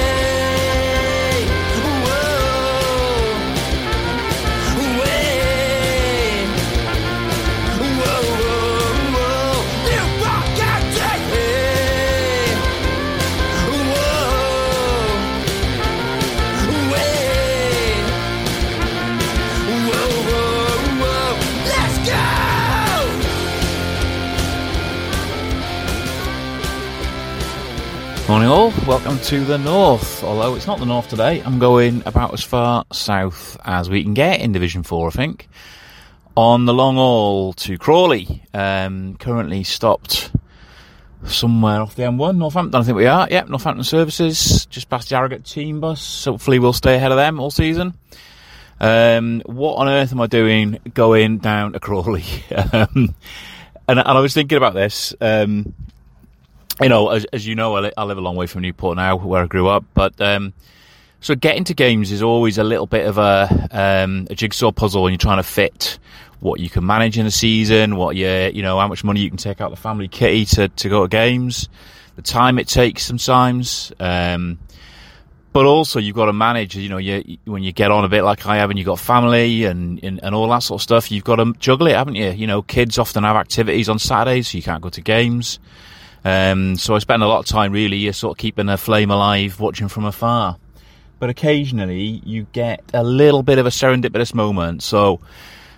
Morning all, welcome to the north. Although it's not the north today, I'm going about as far south as we can get in Division 4, I think. On the long haul to Crawley. Um, currently stopped somewhere off the M1, Northampton, I think we are. Yep, Northampton Services, just past the Harrogate team bus. Hopefully we'll stay ahead of them all season. Um, what on earth am I doing going down to Crawley? um, and, and I was thinking about this. Um, you know, as, as you know, I, I live a long way from Newport now, where I grew up. But um, so getting to games is always a little bit of a, um, a jigsaw puzzle, and you're trying to fit what you can manage in a season, what you you know, how much money you can take out the family kitty to to go to games, the time it takes sometimes. Um, but also you've got to manage, you know, you, when you get on a bit like I have and you've got family and, and, and all that sort of stuff, you've got to juggle it, haven't you? You know, kids often have activities on Saturdays, so you can't go to games. Um, so I spend a lot of time really sort of keeping a flame alive, watching from afar. But occasionally you get a little bit of a serendipitous moment. So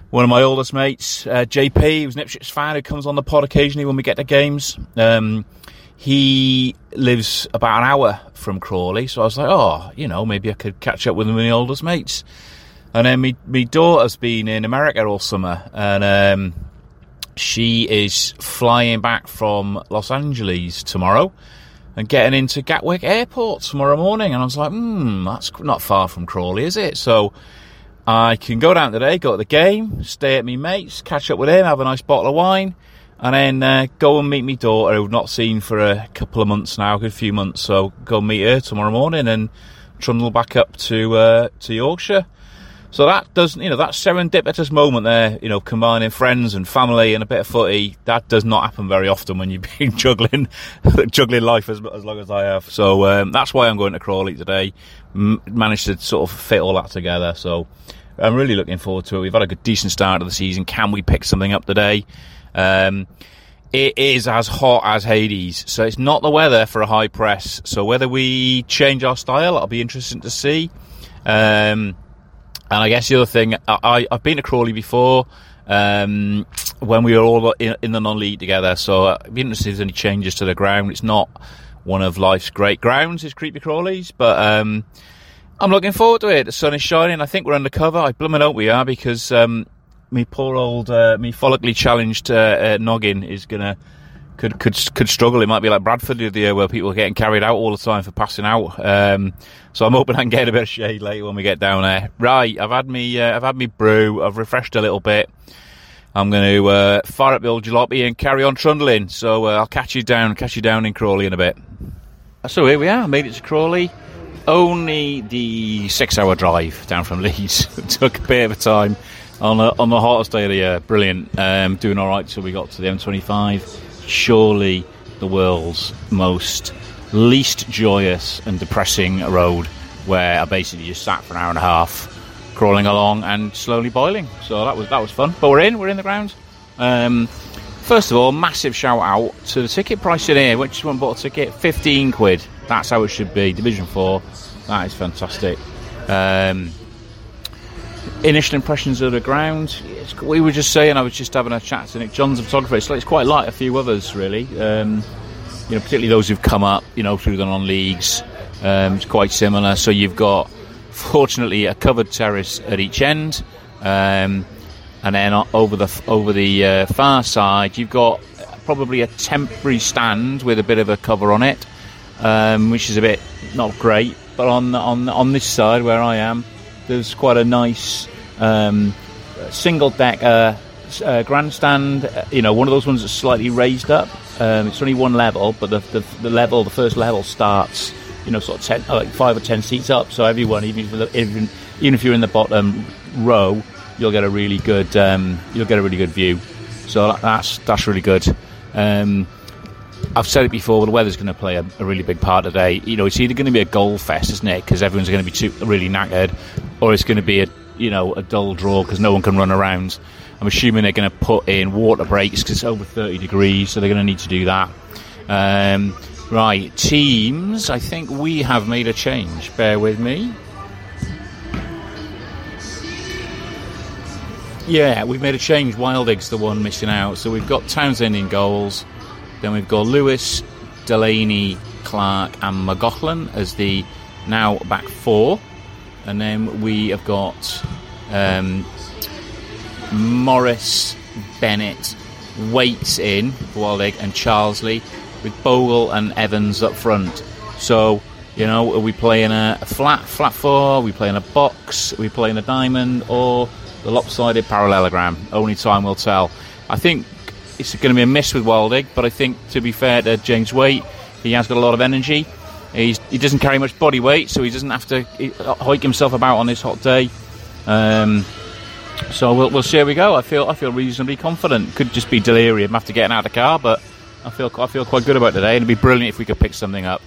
one of my oldest mates, uh, JP, who's an Ipswich fan, who comes on the pod occasionally when we get to games. Um, he lives about an hour from Crawley, so I was like, oh, you know, maybe I could catch up with one of my oldest mates. And then me daughter's been in America all summer, and um, she is flying back from Los Angeles tomorrow and getting into Gatwick Airport tomorrow morning. And I was like, hmm, that's not far from Crawley, is it? So I can go down today, go to the game, stay at me mates, catch up with him, have a nice bottle of wine, and then uh, go and meet my daughter, who I've not seen for a couple of months now, a good few months. So go meet her tomorrow morning and trundle back up to uh, to Yorkshire. So that does, you know, that serendipitous moment there, you know, combining friends and family and a bit of footy, that does not happen very often when you've been juggling, juggling life as, as long as I have. So um, that's why I'm going to Crawley today. M- managed to sort of fit all that together. So I'm really looking forward to it. We've had a good, decent start of the season. Can we pick something up today? Um, it is as hot as Hades, so it's not the weather for a high press. So whether we change our style, it'll be interesting to see. Um, and I guess the other thing, I, I've been to Crawley before um, when we were all in, in the non-league together. So uh, it'd be interesting if there's any changes to the ground. It's not one of life's great grounds, is Creepy Crawley's, but um, I'm looking forward to it. The sun is shining. I think we're undercover. I blooming hope we are because um, me poor old, uh, me follically challenged uh, uh, noggin is gonna could could could struggle. It might be like Bradford the other year where people are getting carried out all the time for passing out. Um, so I'm hoping I can get a bit of shade later when we get down there. Right, I've had me uh, I've had me brew. I've refreshed a little bit. I'm going to uh, fire up the old jalopy and carry on trundling. So uh, I'll catch you down, catch you down in Crawley in a bit. So here we are, made it to Crawley. Only the six-hour drive down from Leeds. took a bit of a time. on on the hottest day of the year. Brilliant. Um, doing all right till we got to the M25. Surely the world's most least joyous and depressing road, where I basically just sat for an hour and a half, crawling along and slowly boiling. So that was that was fun. But we're in. We're in the ground. Um, first of all, massive shout out to the ticket price in here. Which one bought a ticket? Fifteen quid. That's how it should be. Division four. That is fantastic. Um, initial impressions of the ground. It's, we were just saying, I was just having a chat to Nick Johns, photographer. It's, like, it's quite like a few others, really. Um, you know, particularly those who've come up, you know, through the non-leagues. Um, it's quite similar. So you've got, fortunately, a covered terrace at each end, um, and then over the over the uh, far side, you've got probably a temporary stand with a bit of a cover on it, um, which is a bit not great. But on on on this side where I am, there's quite a nice um, single decker uh, grandstand. Uh, you know, one of those ones that's slightly raised up. Um, it's only one level, but the, the, the level, the first level starts, you know, sort of ten, like five or ten seats up. So everyone, even if, even, even if you're in the bottom row, you'll get a really good um, you'll get a really good view. So that's that's really good. Um, I've said it before, but the weather's going to play a, a, really big part today. You know, it's either going to be a goal fest, isn't it? Because everyone's going to be too, really knackered, or it's going to be a you know a dull draw because no one can run around. I'm assuming they're going to put in water breaks because it's over 30 degrees, so they're going to need to do that. Um, right, teams. I think we have made a change. Bear with me. Yeah, we've made a change. Wildig's the one missing out. So we've got Townsend in goals. Then we've got Lewis, Delaney, Clark, and McLaughlin as the now back four. And then we have got um, Morris, Bennett, Waits in Wildig, and Charsley with Bogle and Evans up front. So, you know, are we playing a, flat flat four? Are we playing a box? Are we playing a diamond or the lopsided parallelogram? Only time will tell. I think it's going to be a miss with Wildig, but I think to be fair to James Waite, he has got a lot of energy. He's, he doesn't carry much body weight, so he doesn't have to hike himself about on this hot day. Um, so we'll, we'll see how we go. I feel I feel reasonably confident. Could just be delirium after getting out of the car, but I feel I feel quite good about today. It'd be brilliant if we could pick something up.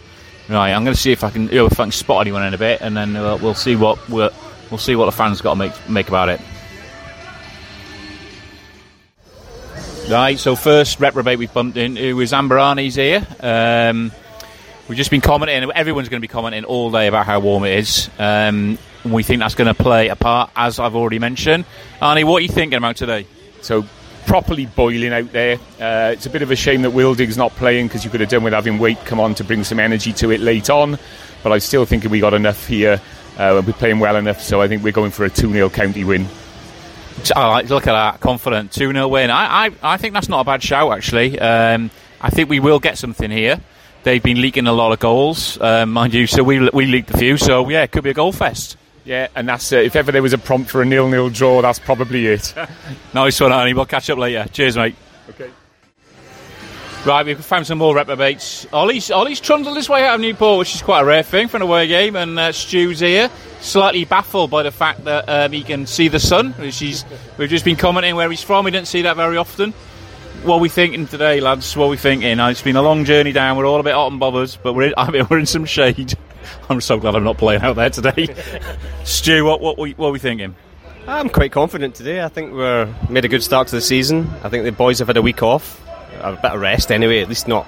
Right, I'm going to see if I can you know, if I can spot anyone in a bit, and then we'll, we'll see what we'll, we'll see what the fans got to make make about it. Right, so first reprobate we've bumped into is Amber Arnie's here. Um, we've just been commenting, everyone's going to be commenting all day about how warm it is. Um, we think that's going to play a part, as I've already mentioned. Arnie, what are you thinking about today? So, properly boiling out there. Uh, it's a bit of a shame that Wildig's not playing because you could have done with having Waite come on to bring some energy to it late on. But I still think we got enough here. Uh, we're playing well enough, so I think we're going for a 2 0 county win. I like look at that confident two 0 win. I, I I think that's not a bad shout actually. Um, I think we will get something here. They've been leaking a lot of goals, um, mind you. So we we leaked a few. So yeah, it could be a goal fest. Yeah, and that's uh, if ever there was a prompt for a nil-nil draw, that's probably it. nice one, Arnie. We'll catch up later. Cheers, mate. Okay. Right, we've found some more reprobates. Ollie's, Ollie's trundled his way out of Newport, which is quite a rare thing for an away game, and uh, Stu's here, slightly baffled by the fact that um, he can see the sun, which he's, we've just been commenting where he's from. We didn't see that very often. What are we thinking today, lads? What are we thinking? Uh, it's been a long journey down. We're all a bit hot and bothered, but we're in, I mean, we're in some shade. I'm so glad I'm not playing out there today. Stu, what, what, what are we thinking? I'm quite confident today. I think we're made a good start to the season. I think the boys have had a week off a bit of rest anyway. At least not.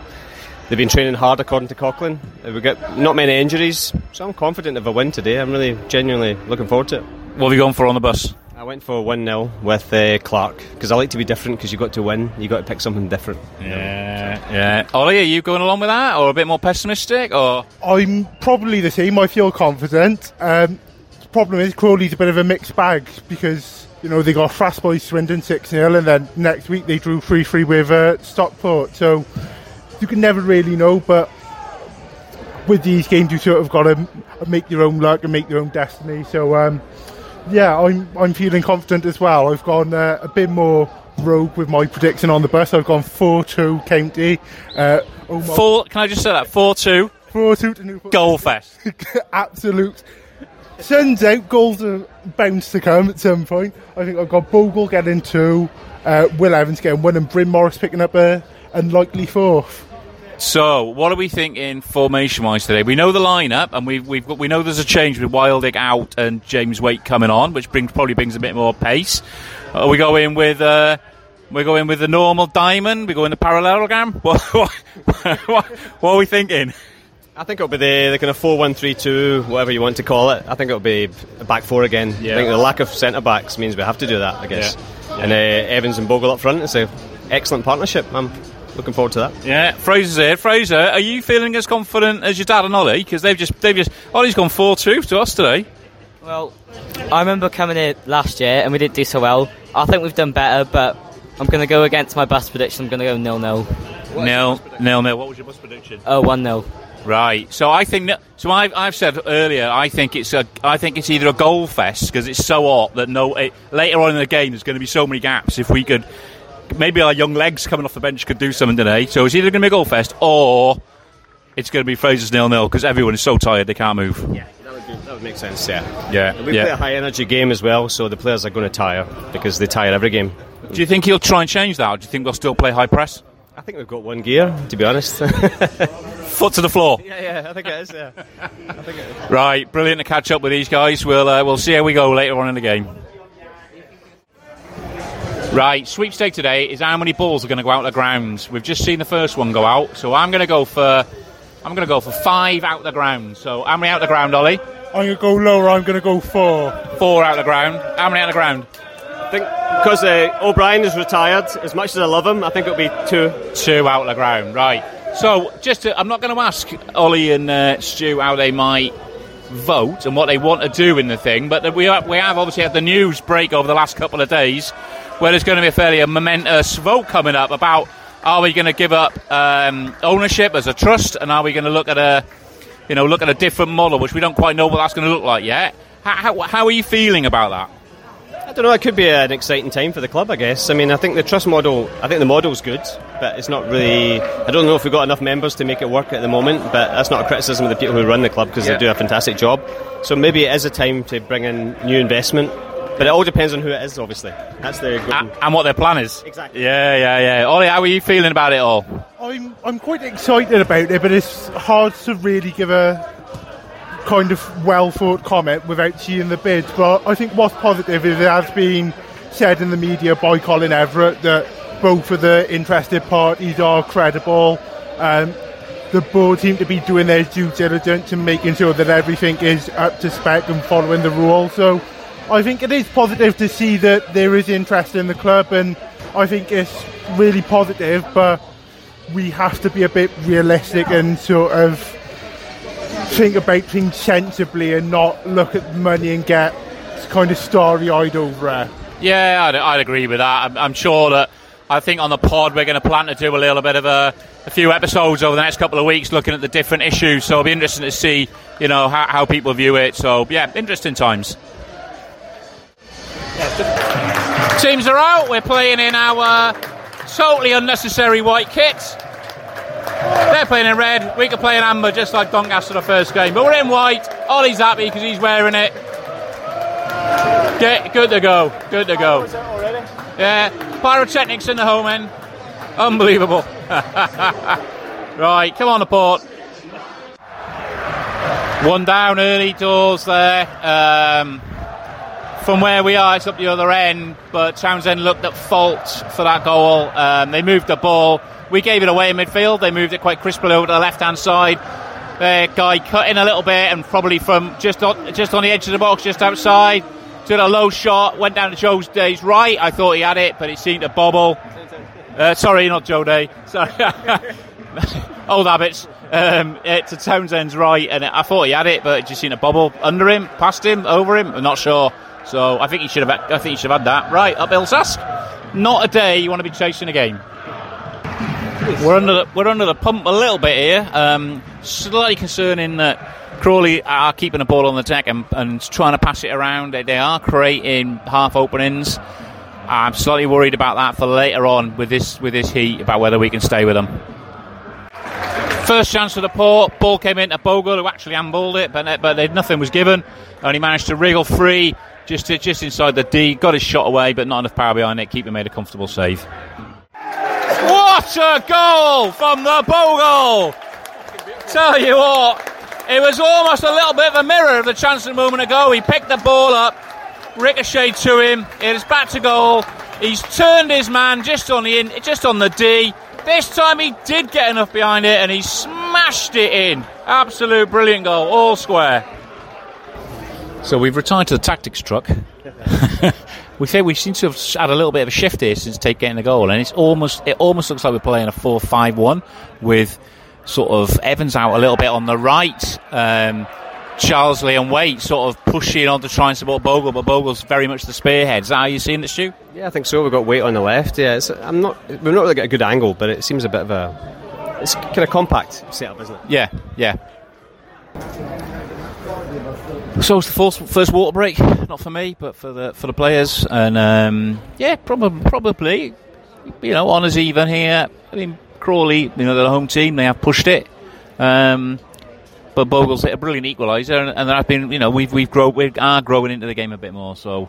They've been training hard according to Coughlan. We've got not many injuries, so I'm confident of a win today. I'm really genuinely looking forward to it. What have you gone for on the bus? I went for 1 0 with uh, Clark because I like to be different because you've got to win. You've got to pick something different. Yeah, yeah. Ollie, are you going along with that or a bit more pessimistic? or I'm probably the same. I feel confident. Um, the problem is Crawley's a bit of a mixed bag because you know, they got Boys Swindon 6 0, and then next week they drew 3 3 with uh, Stockport. So you can never really know, but with these games, you sort of got to make your own luck and make your own destiny. So, um, yeah, I'm, I'm feeling confident as well. I've gone uh, a bit more rogue with my prediction on the bus. I've gone 4 2 County. Uh, Four, can I just say that? 4 2? 4 2 to Newport. Goal fest. Absolute sun's out, goals are bound to come at some point. I think I've got Bogle getting two, uh, Will Evans getting one, and Bryn Morris picking up a unlikely fourth. So, what are we thinking formation wise today? We know the lineup, and we've, we've got, we know there's a change with Wildig out and James Waite coming on, which brings, probably brings a bit more pace. Uh, we go in with uh, we go in with the normal diamond. We go in the parallelogram. What, what, what, what are we thinking? I think it'll be the, the kind of 4 1 3 2, whatever you want to call it. I think it'll be a back four again. Yeah. I think the lack of centre backs means we have to do that, I guess. Yeah. And uh, Evans and Bogle up front, it's an excellent partnership. I'm looking forward to that. Yeah, Fraser's here. Fraser, are you feeling as confident as your dad and Ollie? Because they've just they've just Ollie's gone four two to us today. Well, I remember coming here last year and we didn't do so well. I think we've done better, but I'm going to go against my bus prediction. I'm going to go nil nil. Nil, nil, nil. What was your bus prediction? Oh, one nil. Right. So I think that, so. I've, I've said earlier. I think it's a. I think it's either a goal fest because it's so hot that no. It, later on in the game, there's going to be so many gaps. If we could, maybe our young legs coming off the bench could do something today. So it's either going to be a goal fest or it's going to be Fraser's nil nil because everyone is so tired they can't move. Yeah, that would, be, that would make sense, yeah. Yeah, We yeah. play a high energy game as well, so the players are going to tire because they tire every game. Do you think he'll try and change that? Or do you think they'll still play high press? I think we've got one gear, to be honest. Foot to the floor. yeah, yeah, I think it is, yeah. I think it is. Right, brilliant to catch up with these guys. We'll uh, we'll see how we go later on in the game. Right, sweepstake today is how many balls are going to go out the ground. We've just seen the first one go out, so I'm going to go for I'm going to go for five out the ground. So how many out the ground, Ollie? I'm going to go lower, I'm going to go four. Four out the ground. How many out the ground? I think because uh, O'Brien is retired, as much as I love him, I think it'll be two. Two out the ground. Right. So just to, I'm not going to ask Ollie and uh, Stu how they might vote and what they want to do in the thing, but we are, we have obviously had the news break over the last couple of days where there's going to be a fairly a momentous vote coming up about are we going to give up um, ownership as a trust and are we going to look at a you know look at a different model which we don't quite know what that's going to look like yet. How, how, how are you feeling about that? I don't know. It could be an exciting time for the club, I guess. I mean, I think the trust model. I think the model's good, but it's not really. I don't know if we've got enough members to make it work at the moment. But that's not a criticism of the people who run the club because Yeah. they do a fantastic job. So maybe it is a time to bring in new investment. But it all depends on who it is, obviously. That's the good. A- and what their plan is. Exactly. Yeah, yeah, yeah. Ollie, how are you feeling about it all? I'm I'm quite excited about it, but it's hard to really give a kind of well thought comment without seeing the bids. But I think what's positive is it has been said in the media by Colin Everett that both of the interested parties are credible. Um, the board seem to be doing their due diligence and making sure that everything is up to spec and following the rules. So I think it is positive to see that there is interest in the club, and I think it's really positive. But we have to be a bit realistic and sort of think about things sensibly and not look at money and get kind of starry eyed over it. Yeah, I'd, I'd agree with that. I'm, I'm sure that I think on the pod we're going to plan to do a little bit of a, a few episodes over the next couple of weeks looking at the different issues. So it'll be interesting to see, you know, how, how people view it. So yeah, interesting times. Teams are out. We're playing in our totally unnecessary white kits. They're playing in red. We could play in amber, just like Doncaster the first game. But we're in white. Ollie's happy because he's wearing it. Get good to go. Good to go. Yeah, pyrotechnics in the home end. Unbelievable. right, come on, the port. One down early doors there. Um, from where we are, it's up the other end, but Townsend looked at fault for that goal. Um, they moved the ball. We gave it away in midfield. They moved it quite crisply over to the left hand side. Their guy cut in a little bit and probably from just on, just on the edge of the box, just outside. Did a low shot, went down to Joe Day's right. I thought he had it, but it seemed to bobble. Uh, sorry, not Joe Day. Sorry. Old habits. Um, uh, to Townsend's right, and I thought he had it, but it just seemed to bobble under him, past him, over him. I'm not sure. So I think he should have. I think he should have had that. Right, up task. Not a day you want to be chasing a game. We're under the, we're under the pump a little bit here. Um, slightly concerning that Crawley are keeping the ball on the deck and, and trying to pass it around. They, they are creating half openings. I'm slightly worried about that for later on with this with this heat about whether we can stay with them. First chance for the port, ball came into Bogle, who actually handballed it, but but nothing was given, he managed to wriggle free just just inside the D, got his shot away, but not enough power behind it. Keeper made a comfortable save. What a goal from the Bogle! Tell you what, it was almost a little bit of a mirror of the chance a moment ago. He picked the ball up, ricocheted to him, it is back to goal. He's turned his man just on the in, just on the D. This time he did get enough behind it and he smashed it in. Absolute brilliant goal, all square. So we've retired to the tactics truck. we say we seem to have had a little bit of a shift here since Tate getting the goal, and it's almost it almost looks like we're playing a 4-5-1 with sort of Evans out a little bit on the right. Um, Charsley and Waite sort of pushing on to try and support Bogle, but Bogle's very much the spearhead. Is that how you seeing it, Stu? Yeah, I think so. We've got Waite on the left. Yeah, I'm not. We've not really got a good angle, but it seems a bit of a. It's kind of compact setup, isn't it? Yeah, yeah. So it's the first, first water break, not for me, but for the for the players, and um, yeah, probably probably, you know, honours even here. I mean, Crawley, you know, the home team, they have pushed it. Um, but Bogle's hit a brilliant equaliser, and, and I've been, you know, we've we've grown, we are growing into the game a bit more. So,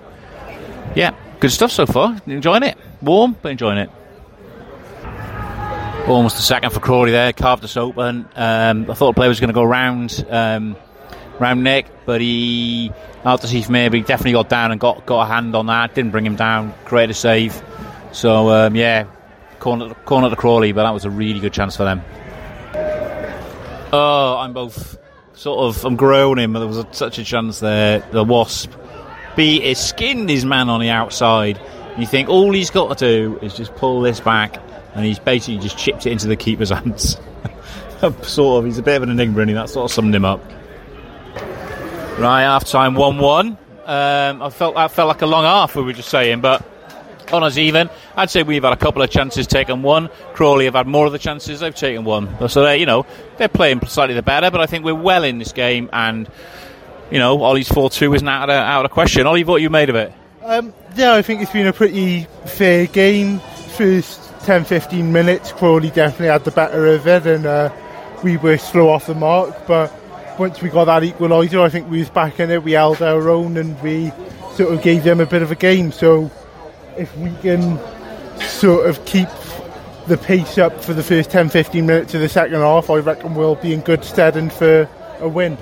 yeah, good stuff so far. Enjoying it, warm, but enjoying it. Almost a second for Crawley there, carved us open. Um, I thought the player was going to go round, um, round Nick, but he, Altasief maybe definitely got down and got got a hand on that. Didn't bring him down, created a save. So um, yeah, corner corner to Crawley, but that was a really good chance for them. Oh, I'm both sort of I'm groaning, but there was a, such a chance there. The Wasp beat his skinned his man on the outside. You think all he's got to do is just pull this back, and he's basically just chipped it into the keeper's hands. sort of, he's a bit of an enigma, and that sort of summed him up. Right, half time, one-one. Um, I felt that felt like a long half. We were just saying, but on us even. I'd say we've had a couple of chances, taken one. Crawley have had more of the chances, they've taken one. So they, you know, they're playing slightly the better, but I think we're well in this game, and you know, Ollie's four-two isn't out of out of question. Ollie, what you made of it? Um, yeah, I think it's been a pretty fair game. First 10, 15 minutes, Crawley definitely had the better of it, and uh, we were slow off the mark, but once we got that equaliser, I think we was back in it. We held our own and we sort of gave them a bit of a game. So if we can sort of keep the pace up for the first 10 15 minutes of the second half, I reckon we'll be in good stead and for a win.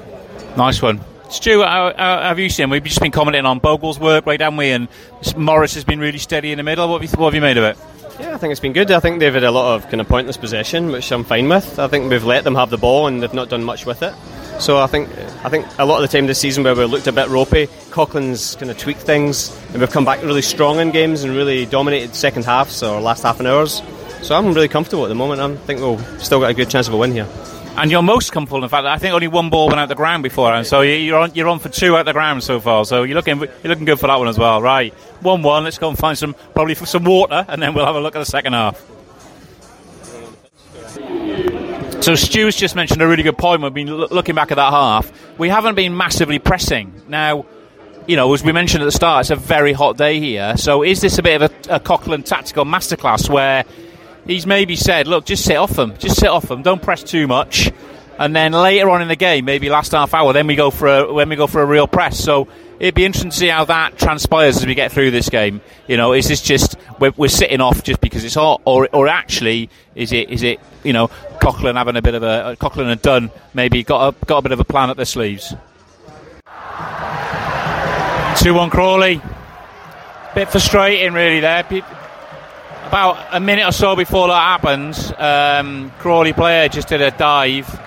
Nice one. Stu, how, how have you seen? We've just been commenting on Bogle's work, right, haven't we? And Morris has been really steady in the middle. What have you, what have you made of it? Yeah, I think it's been good. I think they've had a lot of kind of pointless possession, which I'm fine with. I think we've let them have the ball and they've not done much with it. So I think I think a lot of the time this season where we looked a bit ropey, Coughlan's kind of tweaked things, and we've come back really strong in games and really dominated second halves or last half an hours. So I'm really comfortable at the moment. I think we'll still got a good chance of a win here. And you're most comfortable. In fact, I think only one ball went out the ground before, and so you're on you're on for two out the ground so far. So you're looking you're looking good for that one as well. Right, one one. Let's go and find some probably some water, and then we'll have a look at the second half. So Stu's just mentioned a really good point. We've been looking back at that half. We haven't been massively pressing. Now, you know, as we mentioned at the start, it's a very hot day here. So is this a bit of a, a tactical masterclass where he's maybe said, look, just sit off them, just sit off them, don't press too much, and then later on in the game, maybe last half hour, then we go for a, when we go for a real press. So it'd be interesting to see how that transpires as we get through this game. You know, is this just we're, we're sitting off just because it's hot, or or actually is it is it you know Coughlan having a bit of a Coughlan and Dunn maybe got a, got a bit of a plan up their sleeves. Two one Crawley, bit frustrating really there. About a minute or so before that happens, um, Crawley player just did a dive.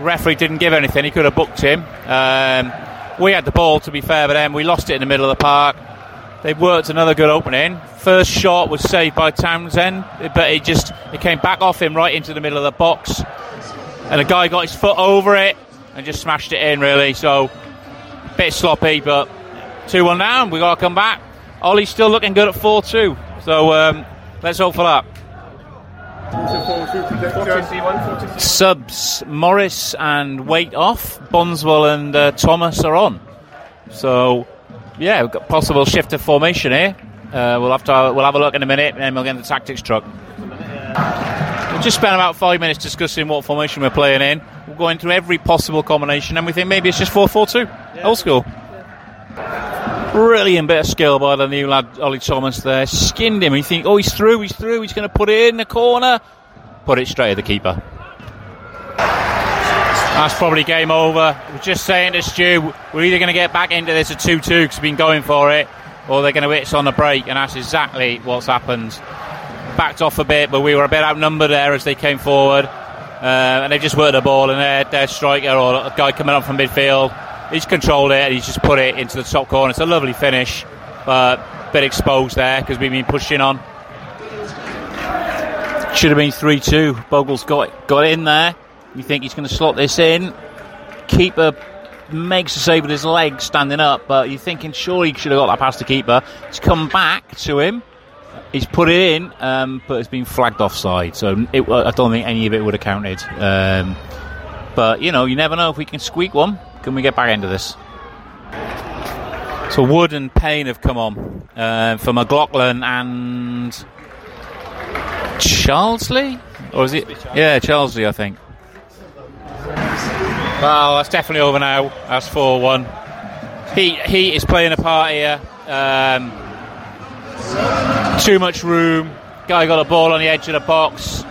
Referee didn't give anything. He could have booked him. Um, we had the ball, to be fair, but then we lost it in the middle of the park. They worked another good opening. First shot was saved by Townsend, but it just it came back off him right into the middle of the box, and the guy got his foot over it and just smashed it in. Really, so a bit sloppy, but two one down. We've got to come back. Ollie's still looking good at four two, so um, let's hope for that. Subs Morris and Waite off. Bondswell and uh, Thomas are on. So, yeah, we've got possible shift of formation here. Uh, we'll have to we'll have a look in a minute, and then we'll get in the tactics truck. We'll just spent about five minutes discussing what formation we're playing in. We're going through every possible combination, and we think maybe it's just 4 4 2. Old school. Brilliant bit of skill by the new lad, Ollie Thomas there. Skinned him. You think, oh, he's through, he's through, he's going to put it in the corner. Put it straight at the keeper. That's probably game over. We're just saying to Stu, we're either going to get back into this at 2 2 because we've been going for it, or they're going to hit us on the break, and that's exactly what's happened. Backed off a bit, but we were a bit outnumbered there as they came forward. Uh, and they just worked the ball, and their, their striker or a guy coming up from midfield, he's controlled it and he's just put it into the top corner. It's a lovely finish, but a bit exposed there because we've been pushing on. Should have been 3 2. Bogle's got, got in there. You think he's going to slot this in. Keeper makes a save with his legs standing up, but you're thinking surely he should have got that past the keeper. It's come back to him. He's put it in, um, but it's been flagged offside. So it, I don't think any of it would have counted. Um, but you know, you never know if we can squeak one. Can we get back into this? So Wood and Payne have come on uh, for McLaughlin and Charsley, or is it? Yeah, Charsley, I think. Well, that's definitely over now. That's 4 1. Heat, Heat is playing a part here. Um, too much room. Guy got a ball on the edge of the box,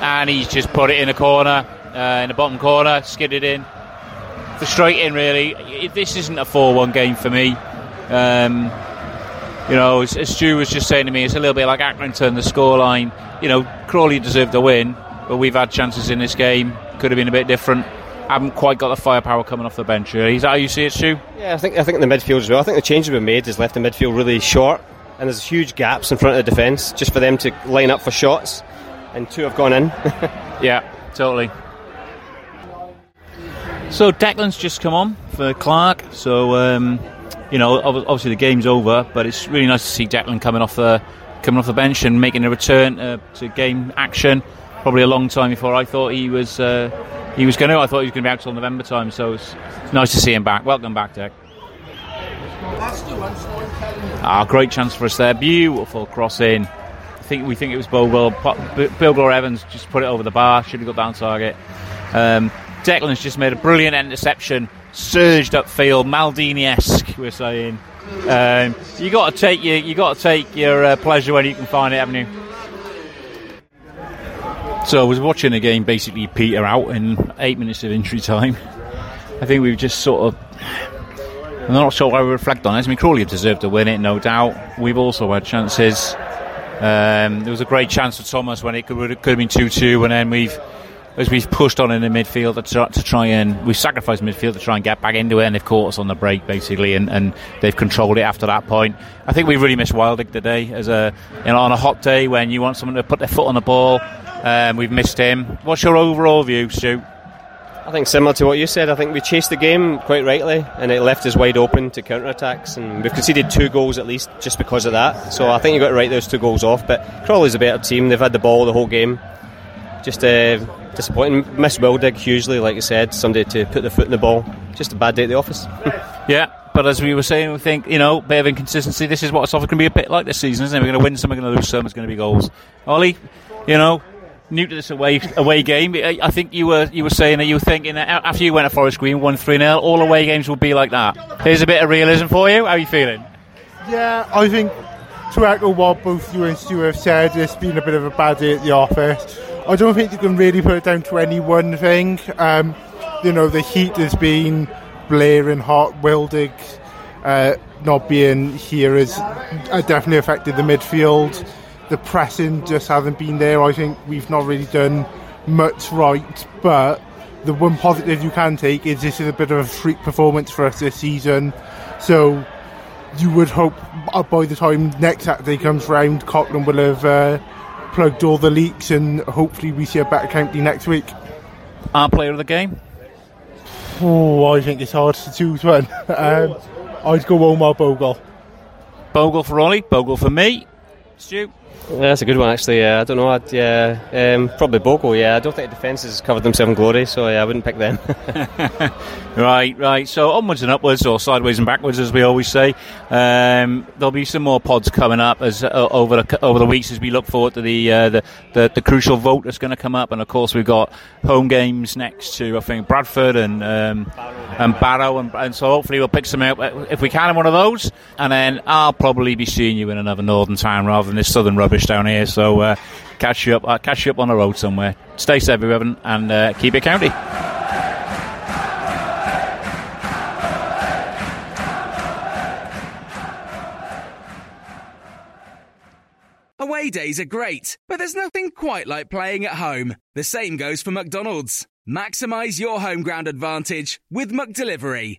and he's just put it in a corner, uh, in the bottom corner, skidded in. Frustrating, really. This isn't a 4 1 game for me. Um, you know, as, as Stu was just saying to me, it's a little bit like Accrington, the scoreline. You know, Crawley deserved a win, but we've had chances in this game. Could have been a bit different haven't quite got the firepower coming off the bench. Really. Is that how you see it, Stu? Yeah, I think I think in the midfield as well. I think the changes we've made has left the midfield really short, and there's huge gaps in front of the defence just for them to line up for shots, and two have gone in. yeah, totally. So Declan's just come on for Clark. So um, you know, obviously the game's over, but it's really nice to see Declan coming off the coming off the bench and making a return uh, to game action. Probably a long time before I thought he was. Uh, he was going to. I thought he was going to be out till November time, so it's, nice to see him back. Welcome back, Dick. Ah, great chance for us there. Beautiful crossing. I think we think it was Bogle. Bogle Evans just put it over the bar. Should have got down target. Um, Declan's just made a brilliant interception. Surged upfield, Maldini-esque. We're saying. Um, you got to take your you got to take your uh, pleasure when you can find it, haven't you? So I was watching the game basically peter out in eight minutes of injury time. I think we've just sort of. I'm not sure why we reflect on it. I mean, Crawley deserved to win it, no doubt. We've also had chances. Um, there was a great chance for Thomas when it could, could have been 2 2, and then we've as we've pushed on in the midfield to try, to try and we've sacrificed midfield to try and get back into it, and they've caught us on the break basically, and, and they've controlled it after that point. I think we really missed Wildig today as a you know on a hot day when you want someone to put their foot on the ball um, we've missed him. What's your overall view, Stu? I think similar to what you said. I think we chased the game quite rightly, and it left us wide open to counter attacks. And we've conceded two goals at least just because of that. So I think you've got to write those two goals off. But Crawley's a better team. They've had the ball the whole game. Just uh, disappointing. Miss Wildig hugely, like you said. Somebody to put the foot in the ball. Just a bad day at the office. yeah, but as we were saying, we think, you know, bit of inconsistency. This is what it's often going to be a bit like this season, isn't it? We're going to win some, we're going to lose some, it's going to be goals. Ollie, you know, new to this away away game. I think you were you were saying that you were thinking that after you went to Forest Green, one three 0 all away games will be like that. Here's a bit of realism for you. How are you feeling? Yeah, I think to echo what both you and Stu have said, it's been a bit of a bad day at the office. I don't think you can really put it down to any one thing. Um, you know, the heat has been blaring hot. Wildig uh, not being here has uh, definitely affected the midfield the pressing just hasn't been there. I think we've not really done much right, but the one positive you can take is this is a bit of a freak performance for us this season. So you would hope uh, by the time next Saturday comes round, Cochrane will have uh, plugged all the leaks and hopefully we see a better county next week. Our player of the game? Oh, I think it's hard to choose one. um, I'd go Omar Bogle. Bogle for Ollie, Bogle for me. Stu? Yeah, that's a good one, actually. Yeah, I don't know. I'd, yeah, um, probably Bogle. Yeah, I don't think the defence has covered themselves in glory, so yeah, I wouldn't pick them. right, right. So onwards and upwards, or sideways and backwards, as we always say. Um, there'll be some more pods coming up as uh, over the over the weeks as we look forward to the uh, the, the, the crucial vote that's going to come up, and of course we've got home games next to I think Bradford and um, and Barrow, and, and so hopefully we'll pick some out uh, if we can in one of those, and then I'll probably be seeing you in another northern town rather than this southern rubbish down here. So uh, catch you up, catch you up on the road somewhere. Stay safe, everyone, and uh, keep it county. Away days are great, but there's nothing quite like playing at home. The same goes for McDonald's. Maximize your home ground advantage with McDelivery.